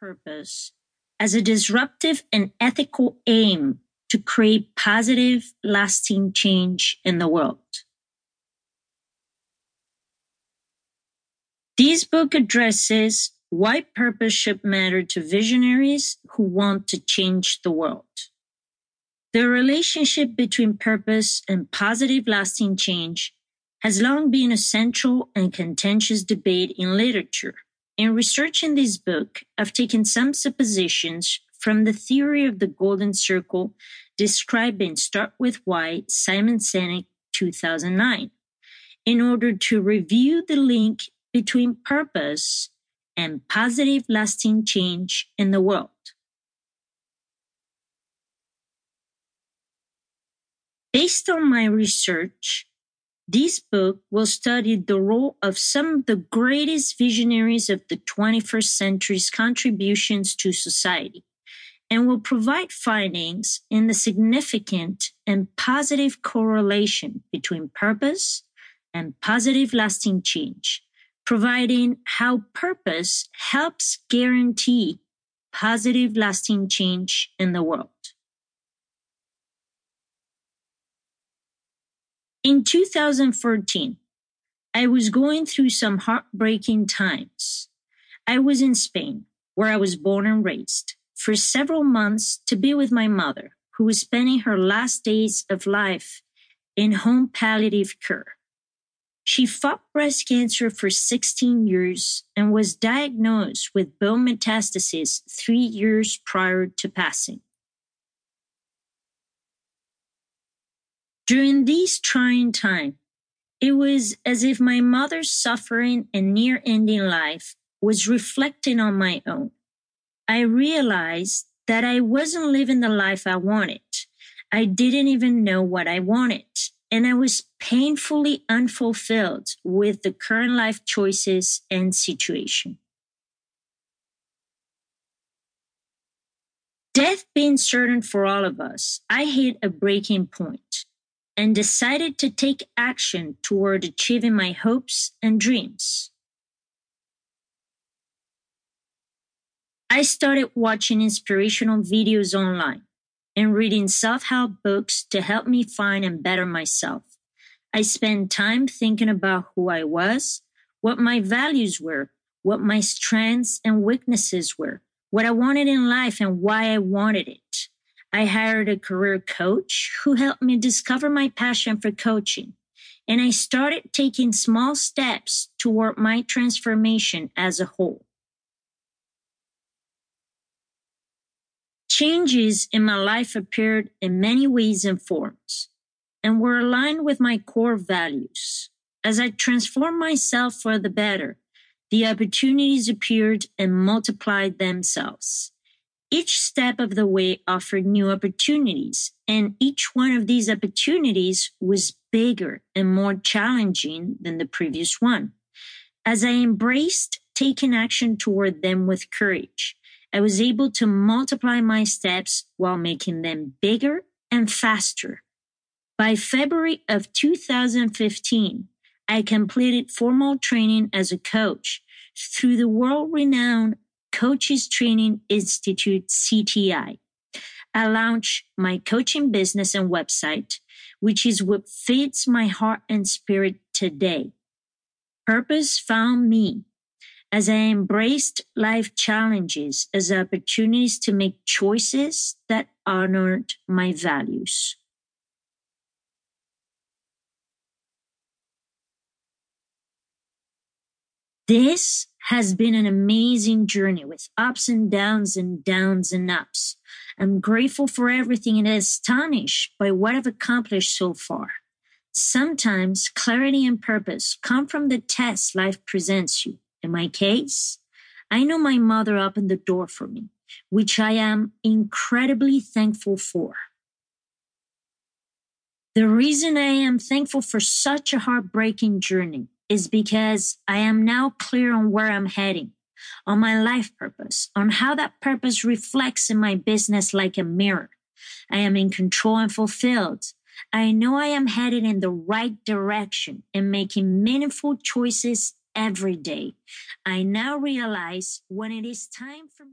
purpose as a disruptive and ethical aim to create positive, lasting change in the world. This book addresses why purpose should matter to visionaries who want to change the world. The relationship between purpose and positive lasting change has long been a central and contentious debate in literature. In researching this book, I've taken some suppositions from the theory of the golden circle described in Start With Why, Simon Sinek, 2009, in order to review the link between purpose and positive lasting change in the world. Based on my research, this book will study the role of some of the greatest visionaries of the 21st century's contributions to society and will provide findings in the significant and positive correlation between purpose and positive lasting change, providing how purpose helps guarantee positive lasting change in the world. In 2014, I was going through some heartbreaking times. I was in Spain, where I was born and raised, for several months to be with my mother, who was spending her last days of life in home palliative care. She fought breast cancer for 16 years and was diagnosed with bone metastasis three years prior to passing. During these trying times, it was as if my mother's suffering and near ending life was reflecting on my own. I realized that I wasn't living the life I wanted. I didn't even know what I wanted. And I was painfully unfulfilled with the current life choices and situation. Death being certain for all of us, I hit a breaking point and decided to take action toward achieving my hopes and dreams. I started watching inspirational videos online and reading self help books to help me find and better myself. I spent time thinking about who I was, what my values were, what my strengths and weaknesses were, what I wanted in life and why I wanted it. I hired a career coach who helped me discover my passion for coaching. And I started taking small steps toward my transformation as a whole. Changes in my life appeared in many ways and forms and were aligned with my core values. As I transformed myself for the better, the opportunities appeared and multiplied themselves. Each step of the way offered new opportunities, and each one of these opportunities was bigger and more challenging than the previous one. As I embraced taking action toward them with courage, I was able to multiply my steps while making them bigger and faster. By February of 2015, I completed formal training as a coach through the world renowned Coaches Training Institute, CTI. I launched my coaching business and website, which is what feeds my heart and spirit today. Purpose found me as I embraced life challenges as opportunities to make choices that honored my values. This has been an amazing journey with ups and downs and downs and ups. I'm grateful for everything and astonished by what I've accomplished so far. Sometimes clarity and purpose come from the test life presents you. In my case, I know my mother opened the door for me, which I am incredibly thankful for. The reason I am thankful for such a heartbreaking journey is because I am now clear on where I'm heading, on my life purpose, on how that purpose reflects in my business like a mirror. I am in control and fulfilled. I know I am headed in the right direction and making meaningful choices every day. I now realize when it is time for me.